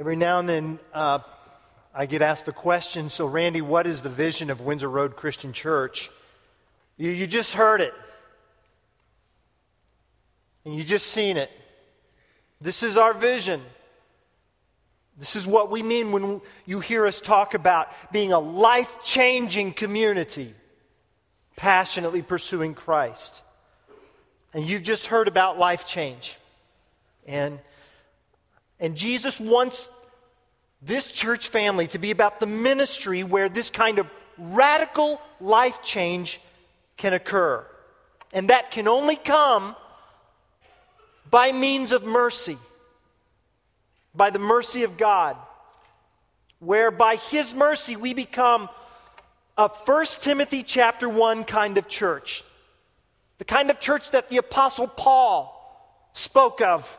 Every now and then, uh, I get asked the question so, Randy, what is the vision of Windsor Road Christian Church? You, you just heard it, and you just seen it. This is our vision. This is what we mean when you hear us talk about being a life changing community, passionately pursuing Christ. And you've just heard about life change. And, and Jesus wants this church family to be about the ministry where this kind of radical life change can occur. And that can only come by means of mercy, by the mercy of God, where by His mercy we become a 1 Timothy chapter 1 kind of church. The kind of church that the Apostle Paul spoke of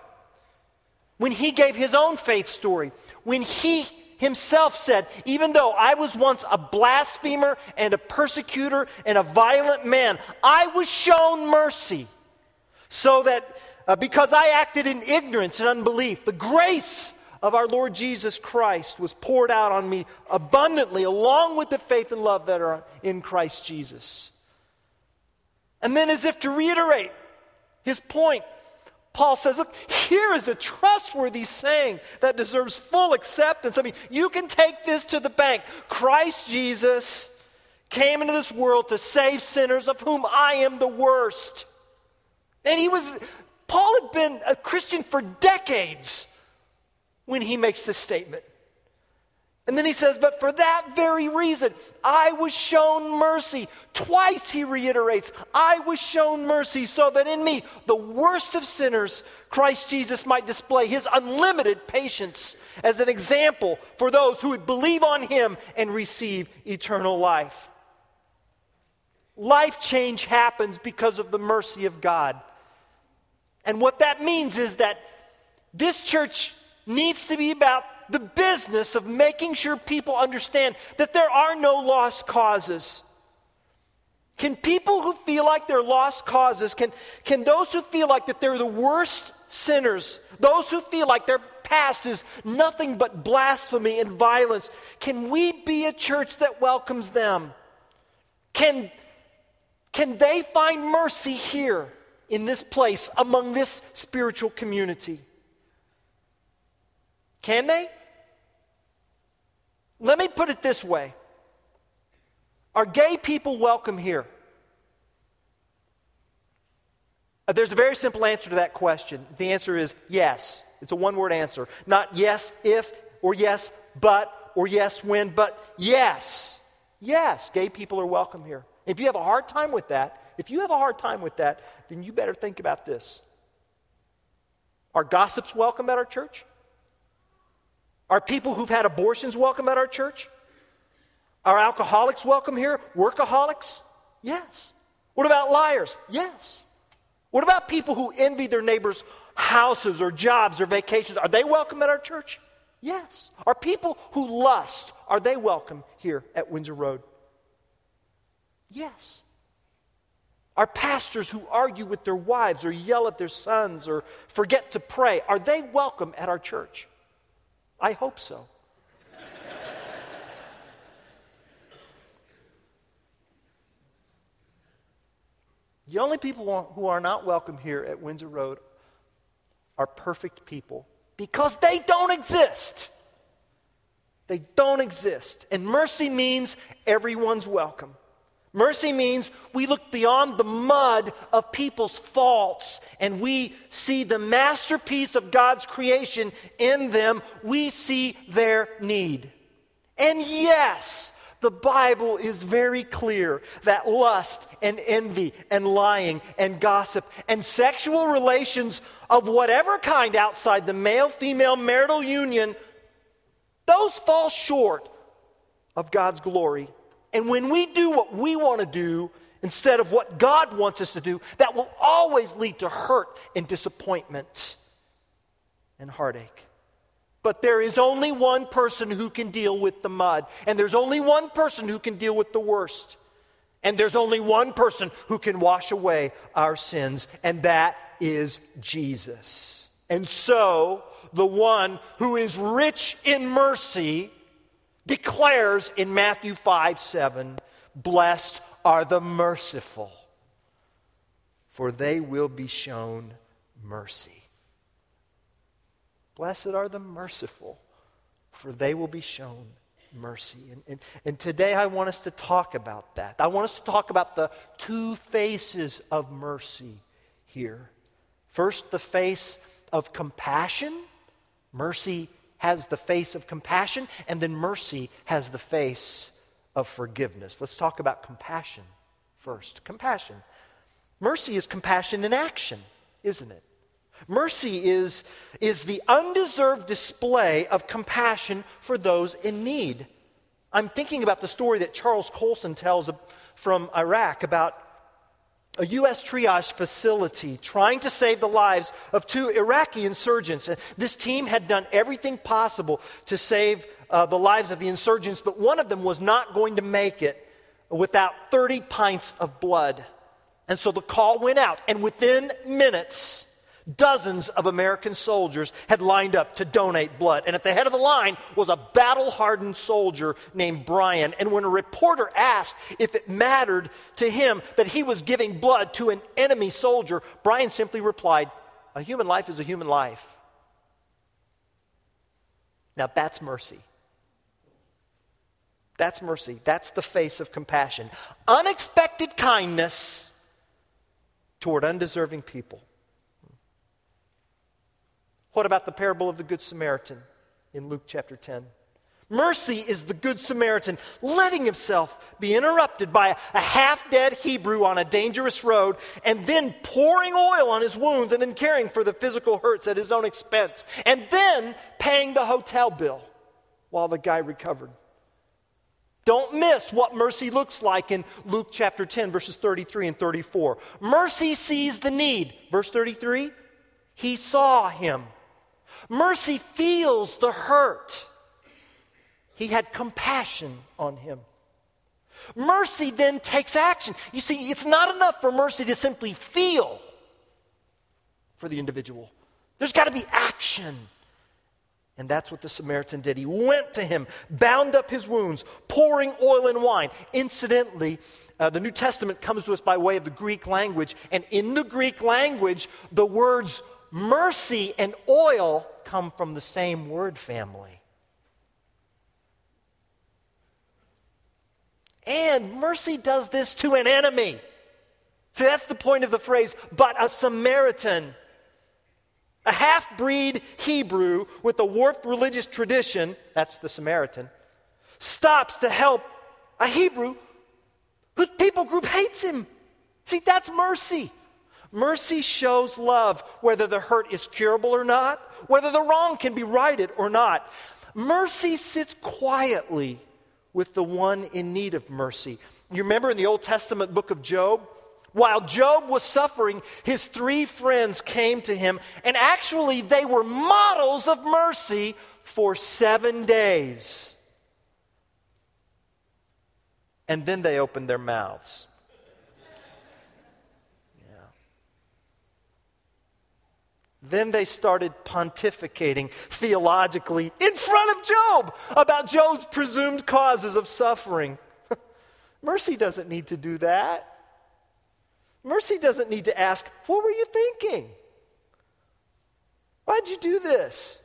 when he gave his own faith story, when he himself said, Even though I was once a blasphemer and a persecutor and a violent man, I was shown mercy so that uh, because I acted in ignorance and unbelief, the grace of our Lord Jesus Christ was poured out on me abundantly, along with the faith and love that are in Christ Jesus. And then, as if to reiterate his point, Paul says, Look, here is a trustworthy saying that deserves full acceptance. I mean, you can take this to the bank. Christ Jesus came into this world to save sinners, of whom I am the worst. And he was, Paul had been a Christian for decades when he makes this statement. And then he says, But for that very reason, I was shown mercy. Twice he reiterates, I was shown mercy so that in me, the worst of sinners, Christ Jesus might display his unlimited patience as an example for those who would believe on him and receive eternal life. Life change happens because of the mercy of God. And what that means is that this church needs to be about the business of making sure people understand that there are no lost causes. Can people who feel like they're lost causes, can, can those who feel like that they're the worst sinners, those who feel like their past is nothing but blasphemy and violence, can we be a church that welcomes them? Can, can they find mercy here in this place among this spiritual community? Can they? Let me put it this way Are gay people welcome here? Uh, there's a very simple answer to that question. The answer is yes. It's a one word answer. Not yes, if, or yes, but, or yes, when, but yes. Yes, gay people are welcome here. If you have a hard time with that, if you have a hard time with that, then you better think about this. Are gossips welcome at our church? Are people who've had abortions welcome at our church? Are alcoholics welcome here? Workaholics? Yes. What about liars? Yes. What about people who envy their neighbors' houses or jobs or vacations? Are they welcome at our church? Yes. Are people who lust, are they welcome here at Windsor Road? Yes. Are pastors who argue with their wives or yell at their sons or forget to pray, are they welcome at our church? I hope so. the only people who are not welcome here at Windsor Road are perfect people because they don't exist. They don't exist. And mercy means everyone's welcome. Mercy means we look beyond the mud of people's faults and we see the masterpiece of God's creation in them. We see their need. And yes, the Bible is very clear that lust and envy and lying and gossip and sexual relations of whatever kind outside the male female marital union, those fall short of God's glory and when we do what we want to do instead of what God wants us to do, that will always lead to hurt and disappointment and heartache. But there is only one person who can deal with the mud, and there's only one person who can deal with the worst. And there's only one person who can wash away our sins, and that is Jesus. And so, the one who is rich in mercy, declares in Matthew 5 7, Blessed are the merciful, for they will be shown mercy. Blessed are the merciful, for they will be shown mercy. And, and, and, today I want us to talk about that. I want us to talk about the two faces of mercy here. First, the face of compassion. Mercy has the face of compassion, and then mercy has the face of forgiveness. Let's talk about compassion first. Compassion. Mercy is compassion in action, isn't it? Mercy is, is the undeserved display of compassion for those in need. I'm thinking about the story that Charles Colson tells from Iraq about a U.S. triage facility trying to save the lives of two Iraqi insurgents. This team had done everything possible to save uh, the lives of the insurgents, but one of them was not going to make it without 30 pints of blood. And so the call went out, and within minutes, Dozens of American soldiers had lined up to donate blood. And at the head of the line was a battle hardened soldier named Brian. And when a reporter asked if it mattered to him that he was giving blood to an enemy soldier, Brian simply replied, A human life is a human life. Now that's mercy. That's mercy. That's the face of compassion. Unexpected kindness toward undeserving people. What about the parable of the Good Samaritan in Luke chapter 10? Mercy is the Good Samaritan letting himself be interrupted by a half dead Hebrew on a dangerous road and then pouring oil on his wounds and then caring for the physical hurts at his own expense and then paying the hotel bill while the guy recovered. Don't miss what mercy looks like in Luke chapter 10, verses 33 and 34. Mercy sees the need. Verse 33 He saw him Mercy feels the hurt. He had compassion on him. Mercy then takes action. You see, it's not enough for mercy to simply feel for the individual, there's got to be action. And that's what the Samaritan did. He went to him, bound up his wounds, pouring oil and wine. Incidentally, uh, the New Testament comes to us by way of the Greek language. And in the Greek language, the words mercy and oil come from the same word family. And mercy does this to an enemy. See, that's the point of the phrase, but a Samaritan. A half breed Hebrew with a warped religious tradition, that's the Samaritan, stops to help a Hebrew whose people group hates him. See, that's mercy. Mercy shows love, whether the hurt is curable or not, whether the wrong can be righted or not. Mercy sits quietly with the one in need of mercy. You remember in the Old Testament book of Job? While Job was suffering, his three friends came to him, and actually, they were models of mercy for seven days. And then they opened their mouths. Then they started pontificating theologically in front of Job about Job's presumed causes of suffering. Mercy doesn't need to do that. Mercy doesn't need to ask, What were you thinking? Why'd you do this?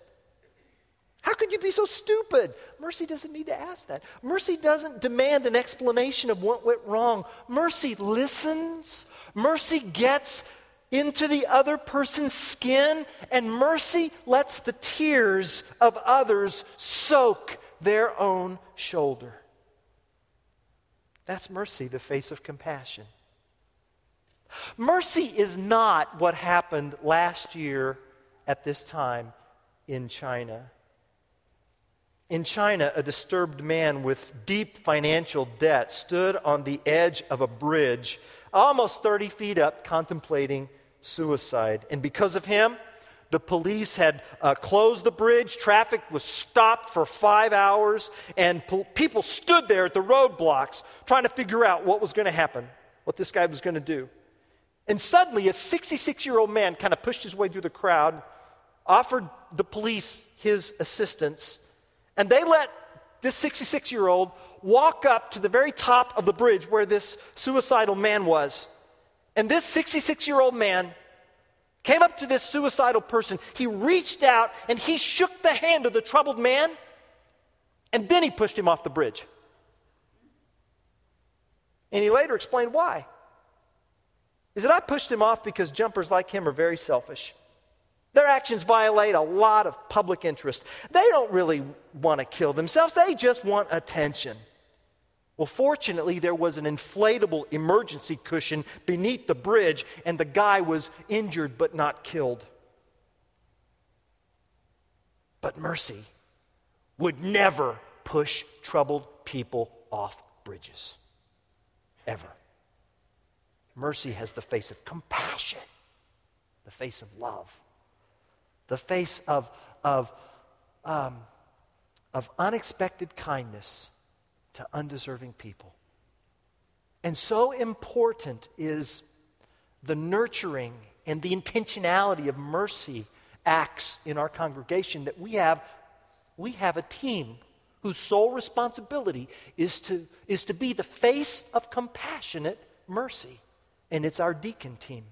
How could you be so stupid? Mercy doesn't need to ask that. Mercy doesn't demand an explanation of what went wrong. Mercy listens. Mercy gets into the other person's skin, and mercy lets the tears of others soak their own shoulder. That's mercy, the face of compassion. Mercy is not what happened last year at this time in China. In China, a disturbed man with deep financial debt stood on the edge of a bridge, almost 30 feet up, contemplating suicide. And because of him, the police had uh, closed the bridge. Traffic was stopped for five hours, and po- people stood there at the roadblocks trying to figure out what was going to happen, what this guy was going to do. And suddenly, a 66 year old man kind of pushed his way through the crowd, offered the police his assistance, and they let this 66 year old walk up to the very top of the bridge where this suicidal man was. And this 66 year old man came up to this suicidal person. He reached out and he shook the hand of the troubled man, and then he pushed him off the bridge. And he later explained why. He said, I pushed him off because jumpers like him are very selfish. Their actions violate a lot of public interest. They don't really want to kill themselves, they just want attention. Well, fortunately, there was an inflatable emergency cushion beneath the bridge, and the guy was injured but not killed. But mercy would never push troubled people off bridges. Ever. Mercy has the face of compassion, the face of love the face of, of, um, of unexpected kindness to undeserving people. And so important is the nurturing and the intentionality of mercy acts in our congregation that we have, we have a team whose sole responsibility is to, is to be the face of compassionate mercy. And it's our deacon team.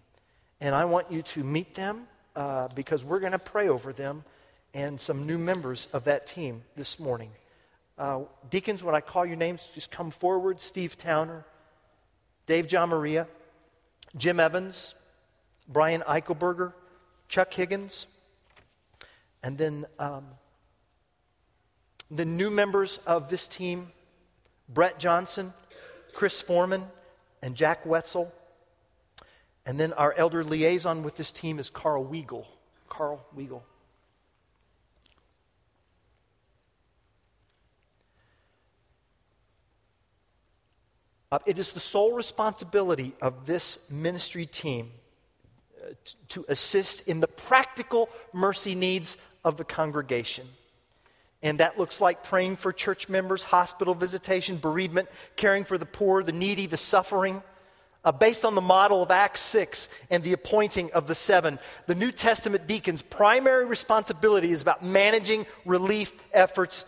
And I want you to meet them uh, because we're going to pray over them and some new members of that team this morning. Uh, deacons, when I call your names, just come forward. Steve Towner, Dave John Maria, Jim Evans, Brian Eichelberger, Chuck Higgins, and then um, the new members of this team Brett Johnson, Chris Foreman, and Jack Wetzel. And then our elder liaison with this team is Carl Weigel. Carl Weigel. Uh, it is the sole responsibility of this ministry team uh, to assist in the practical mercy needs of the congregation. And that looks like praying for church members, hospital visitation, bereavement, caring for the poor, the needy, the suffering uh, based on the model of Acts 6 and the appointing of the seven. The New Testament deacon's primary responsibility is about managing relief efforts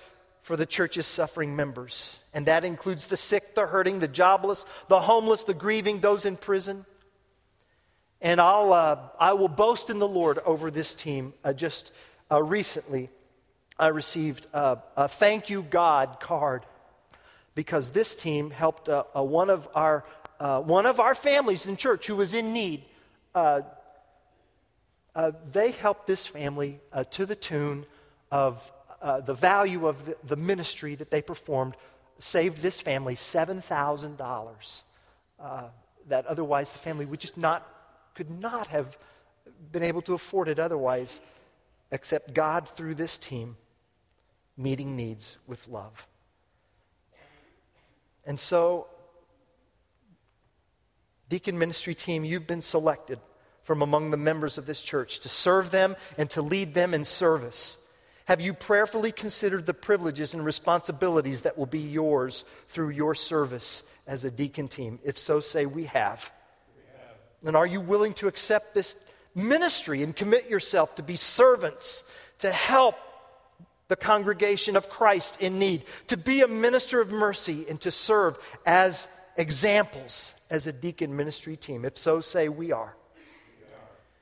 for the church's suffering members. And that includes the sick, the hurting, the jobless, the homeless, the grieving, those in prison. And I'll, uh, I will boast in the Lord over this team. Uh, just uh, recently, I received a, a thank you God card because this team helped uh, uh, one of our uh, one of our families in church who was in need, uh, uh, they helped this family uh, to the tune of uh, the value of the, the, ministry that they performed, saved this family $7,000 uh, that otherwise the family would just not, could not have been able to afford it otherwise, except God through this team meeting needs with love. And so Deacon ministry team, you've been selected from among the members of this church to serve them and to lead them in service. Have you prayerfully considered the privileges and responsibilities that will be yours through your service as a deacon team? If so, say, We have. We have. And are you willing to accept this ministry and commit yourself to be servants, to help the congregation of Christ in need, to be a minister of mercy, and to serve as examples as a deacon ministry team? If so, say we are.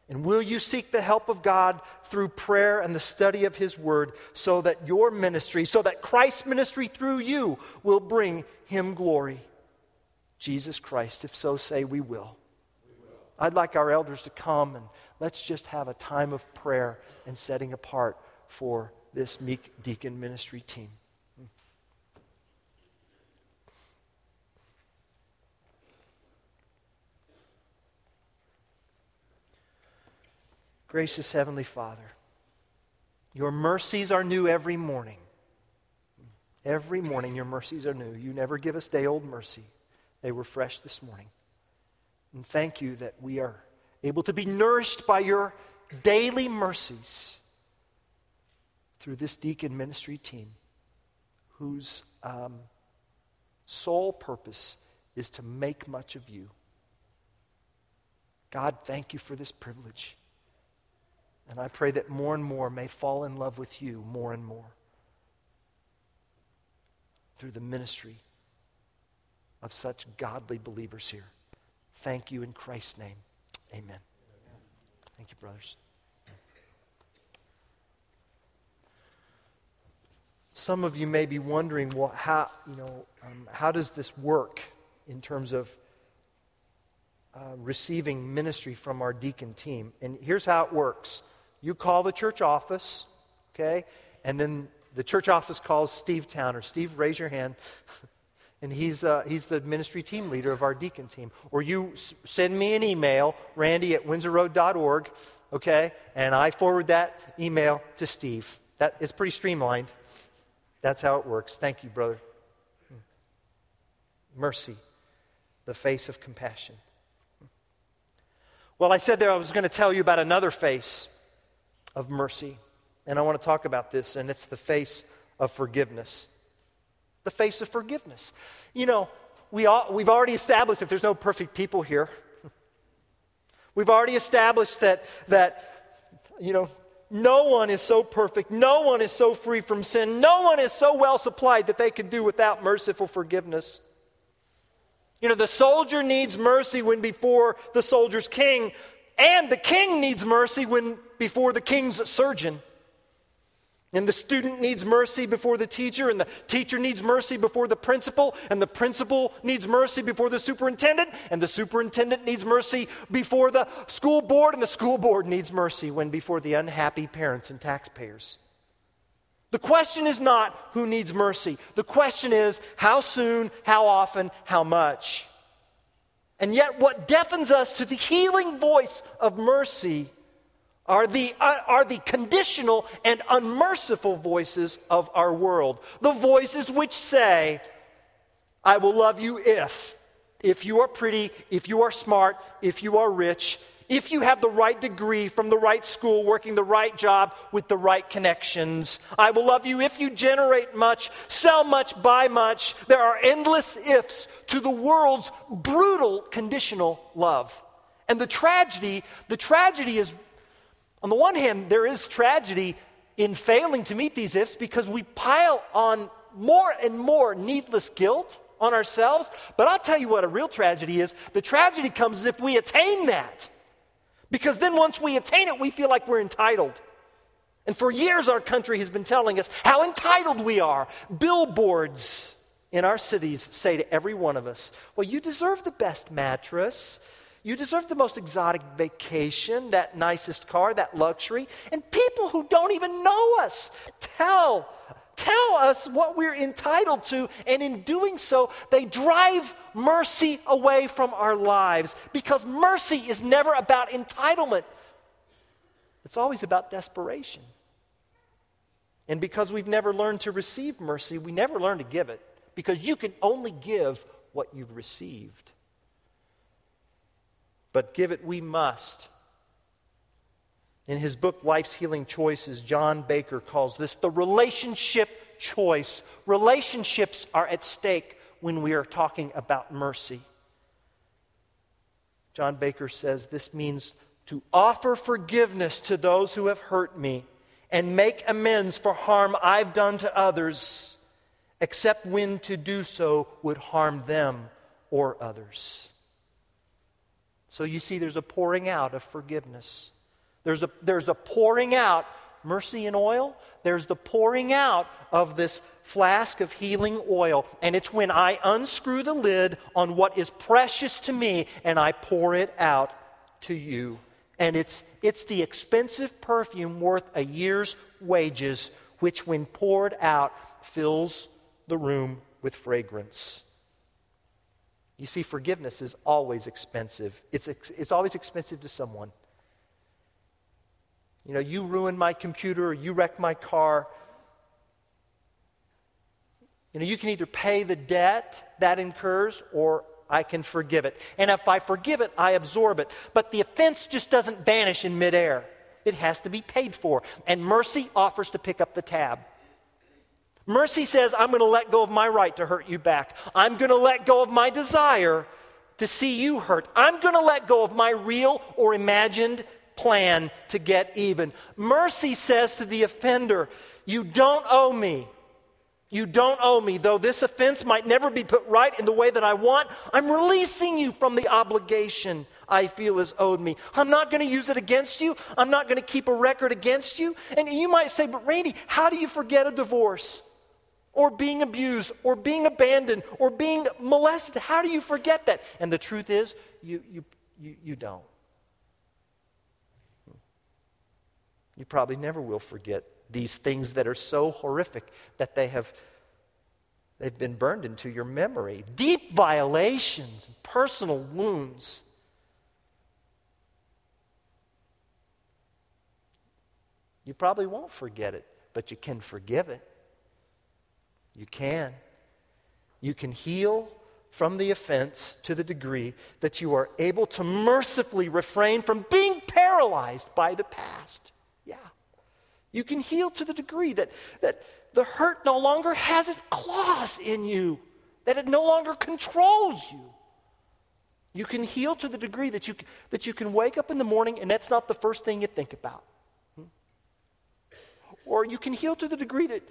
And will you seek the help of God through prayer and the study of His Word so that your ministry, so that Christ's ministry through you will bring Him glory? Jesus Christ, if so, say we will. we will. I'd like our elders to come and let's just have a time of prayer and setting apart for this meek deacon ministry team. Gracious Heavenly Father, your mercies are new every morning. Every morning, your mercies are new. You never give us day old mercy. They were fresh this morning. And thank you that we are able to be nourished by your daily mercies through this deacon ministry team whose um, sole purpose is to make much of you. God, thank you for this privilege. And I pray that more and more may fall in love with you more and more through the ministry of such godly believers here. Thank you in Christ's name. Amen. Thank you, brothers. Some of you may be wondering, well, how, you know, um, how does this work in terms of uh, receiving ministry from our deacon team? And here's how it works you call the church office, okay? And then the church office calls Steve Towner. Steve, raise your hand. and he's, uh, he's the ministry team leader of our deacon team. Or you s- send me an email, randy at windsorroad.org, okay? And I forward that email to Steve. That is pretty streamlined. That's how it works. Thank you, brother. Mercy, the face of compassion. Well, I said there I was going to tell you about another face of mercy. And I want to talk about this, and it's the face of forgiveness. The face of forgiveness. You know, we all, we've already established that there's no perfect people here. We've already established that, that, you know, no one is so perfect. No one is so free from sin. No one is so well supplied that they could do without merciful forgiveness. You know, the soldier needs mercy when before the soldier's king, and the king needs mercy when before the king's surgeon. And the student needs mercy before the teacher, and the teacher needs mercy before the principal, and the principal needs mercy before the superintendent, and the superintendent needs mercy before the school board, and the school board needs mercy when before the unhappy parents and taxpayers. The question is not who needs mercy. The question is how soon, how often, how much. And yet, what deafens us to the healing voice of mercy are the, uh, are the conditional and unmerciful voices of our world. The voices which say, I will love you if, if you are pretty, if you are smart, if you are rich, if you have the right degree from the right school, working the right job with the right connections. I will love you if you generate much, sell much, buy much. There are endless ifs to the world's brutal conditional love. And the tragedy, the tragedy is on the one hand, there is tragedy in failing to meet these ifs because we pile on more and more needless guilt on ourselves. But I'll tell you what a real tragedy is. The tragedy comes if we attain that. Because then once we attain it, we feel like we're entitled. And for years, our country has been telling us how entitled we are. Billboards in our cities say to every one of us, Well, you deserve the best mattress. You deserve the most exotic vacation, that nicest car, that luxury. And people who don't even know us tell, tell us what we're entitled to. And in doing so, they drive mercy away from our lives because mercy is never about entitlement, it's always about desperation. And because we've never learned to receive mercy, we never learn to give it because you can only give what you've received but give it we must. In his book, Life's Healing Choices, John Baker calls this the relationship choice. Relationships are at stake when we are talking about mercy. John Baker says this means to offer forgiveness to those who have hurt me and make amends for harm I've done to others, except when to do so would harm them or others. So you see, there's a pouring out of forgiveness. There's a, there's a pouring out, mercy and oil. There's the pouring out of this flask of healing oil. And it's when I unscrew the lid on what is precious to me and I pour it out to you. And it's, it's the expensive perfume worth a year's wages, which, when poured out, fills the room with fragrance. You see, forgiveness is always expensive. It's, it's always expensive to someone. You know, you ruined my computer or you wrecked my car. You know, you can either pay the debt that incurs or I can forgive it. And if I forgive it, I absorb it. But the offense just doesn't vanish in midair, it has to be paid for. And mercy offers to pick up the tab. Mercy says, I'm going to let go of my right to hurt you back. I'm going to let go of my desire to see you hurt. I'm going to let go of my real or imagined plan to get even. Mercy says to the offender, You don't owe me. You don't owe me. Though this offense might never be put right in the way that I want, I'm releasing you from the obligation I feel is owed me. I'm not going to use it against you. I'm not going to keep a record against you. And you might say, but Randy, how do you forget a divorce? Or being abused, or being abandoned, or being molested? How do you forget that? And the truth is, you, you, you, you don't. You probably never will forget these things that are so horrific that they have they've been burned into your memory. Deep violations, personal wounds. You probably won't forget it, but you can forgive it. You can. You can heal from the offense to the degree that you are able to mercifully refrain from being paralyzed by the past. You can heal to the degree that, that the hurt no longer has its claws in you, that it no longer controls you. You can heal to the degree that you, that you can wake up in the morning and that's not the first thing you think about. Hmm? Or you can heal to the degree that,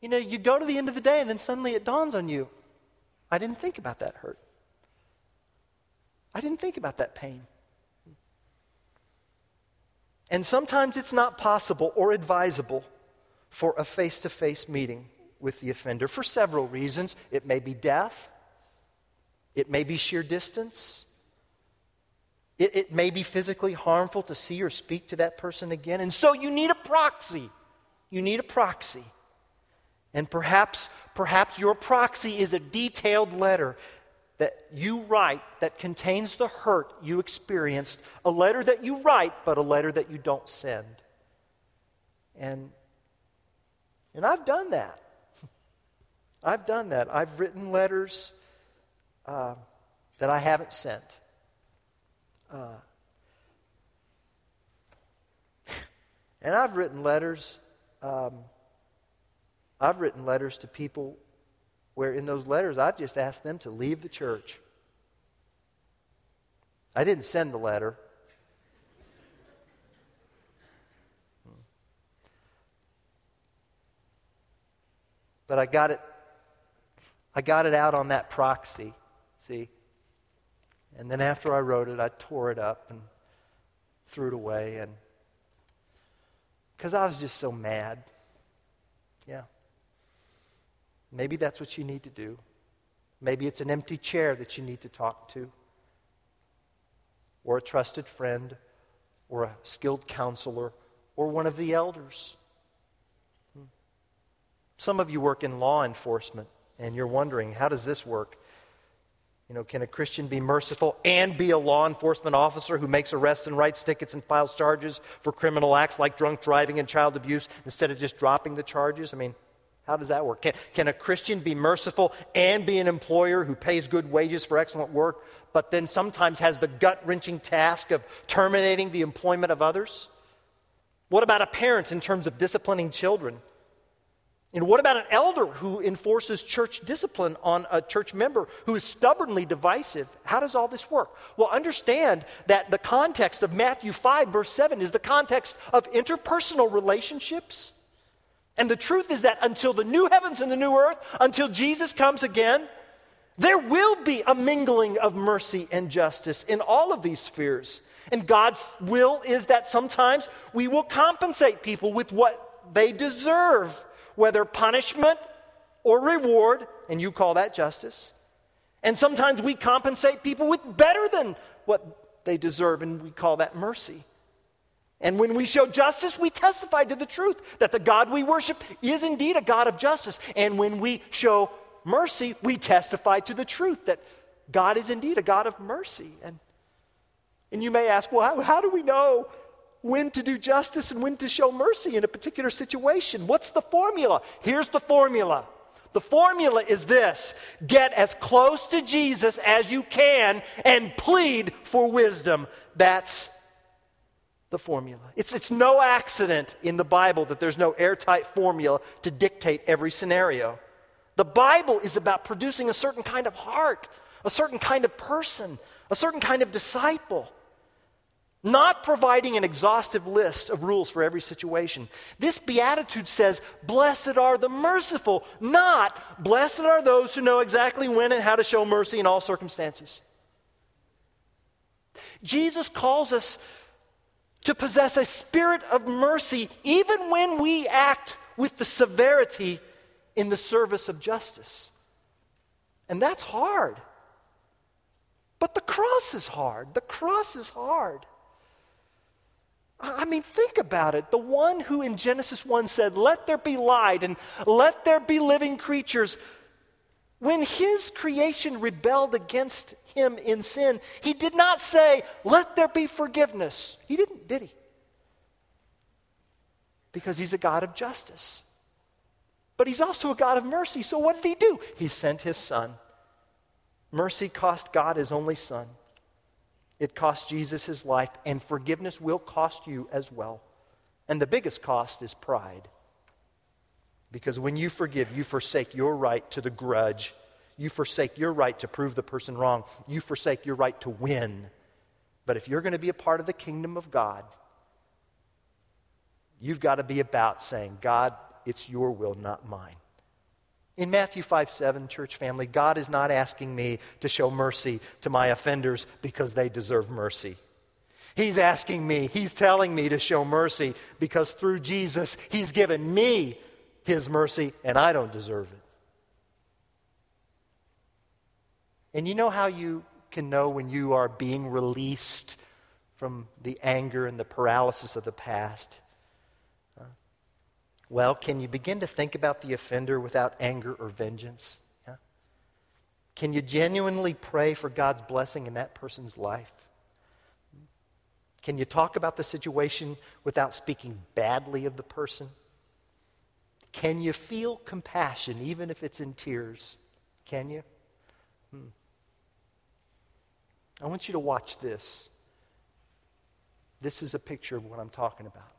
you know, you go to the end of the day and then suddenly it dawns on you I didn't think about that hurt. I didn't think about that pain. And sometimes it's not possible or advisable for a face to face meeting with the offender for several reasons. It may be death, it may be sheer distance, it, it, may be physically harmful to see or speak to that person again. And so you need a proxy. You need a proxy. And perhaps, perhaps your proxy is a detailed letter that you write that contains the hurt you experienced, a letter that you write, but a letter that you don't send. And, and I've done that. I've done that. I've written letters uh, that I haven't sent. Uh, and I've written letters. Um, I've written letters to people where in those letters I've just asked them to leave the church. I didn't send the letter. But I got it I got it out on that proxy, see? And then after I wrote it, I tore it up and threw it away and because I was just so mad. Yeah. Maybe that's what you need to do. Maybe it's an empty chair that you need to talk to, or a trusted friend, or a skilled counselor, or one of the elders. Hmm. Some of you work in law enforcement, and you're wondering, how does this work? You know, can a Christian be merciful and be a law enforcement officer who makes arrests and writes tickets and files charges for criminal acts like drunk driving and child abuse instead of just dropping the charges? I mean, how does that work? Can, can a Christian be merciful and be an employer who pays good wages for excellent work, but then sometimes has the gut wrenching task of terminating the employment of others? What about a parent in terms of disciplining children? And what about an elder who enforces church discipline on a church member who is stubbornly divisive? How does all this work? Well, understand that the context of Matthew 5, verse 7, is the context of interpersonal relationships and the truth is that until the new heavens and the new earth, until Jesus comes again, there will be a mingling of mercy and justice in all of these spheres. And God's will is that sometimes we will compensate people with what they deserve, whether punishment or reward, and you call that justice. And sometimes we compensate people with better than what they deserve, and we call that mercy. And when we show justice, we testify to the truth that the God we worship is indeed a God of justice. And when we show mercy, we testify to the truth that God is indeed a God of mercy. And, and you may ask, well, how, how do we know when to do justice and when to show mercy in a particular situation? What's the formula? Here's the formula. The formula is this get as close to Jesus as you can and plead for wisdom. That's the formula. It's, it's no accident in the Bible that there's no airtight formula to dictate every scenario. The Bible is about producing a certain kind of heart, a certain kind of person, a certain kind of disciple. not providing an exhaustive list of rules for every situation. This beatitude says, Blessed are the merciful, not blessed are those who know exactly when and how to show mercy in all circumstances. Jesus calls us to possess a spirit of mercy even when we act with the severity in the service of justice. And that's hard. But the cross is hard. The cross is hard. I mean, think about it. The one who in Genesis 1 said, Let there be light and let there be living creatures, when his creation rebelled against him in sin, he did not say, Let there be forgiveness. He didn't, did he? Because he's a God of justice. But he's also a God of mercy. So what did he do? He sent his son. Mercy cost God his only son. It cost Jesus his life, and forgiveness will cost you as well. And the biggest cost is pride. Because when you forgive, you forsake your right to the grudge. You forsake your right to prove the person wrong. You forsake your right to win. But if you're going to be a part of the kingdom of God, you've got to be about saying, God, it's your will, not mine. In Matthew 5 7, church family, God is not asking me to show mercy to my offenders because they deserve mercy. He's asking me, He's telling me to show mercy because through Jesus, He's given me His mercy and I don't deserve it. And you know how you can know when you are being released from the anger and the paralysis of the past? Well, can you begin to think about the offender without anger or vengeance? Yeah? Can you genuinely pray for God's blessing in that person's life? Can you talk about the situation without speaking badly of the person? Can you feel compassion even if it's in tears? Can you? I want you to watch this. This is a picture of what I'm talking about.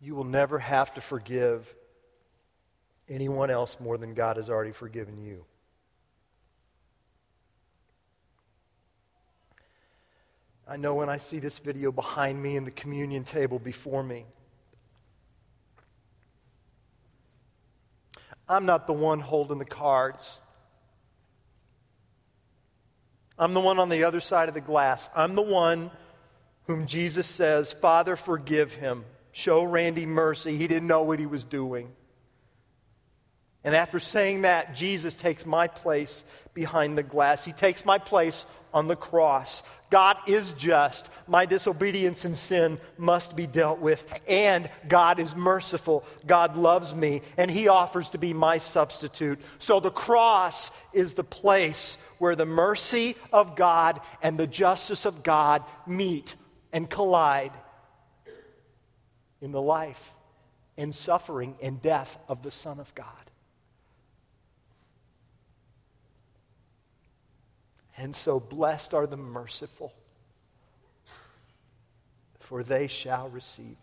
You will never have to forgive anyone else more than God has already forgiven you. I know when I see this video behind me and the communion table before me, I'm not the one holding the cards. I'm the one on the other side of the glass. I'm the one whom Jesus says, Father, forgive him. Show Randy mercy. He didn't know what he was doing. And after saying that, Jesus takes my place behind the glass. He takes my place on the cross. God is just. My disobedience and sin must be dealt with. And God is merciful. God loves me, and He offers to be my substitute. So the cross is the place where the mercy of God and the justice of God meet and collide in the life and suffering and death of the Son of God. And so, blessed are the merciful, for they shall receive.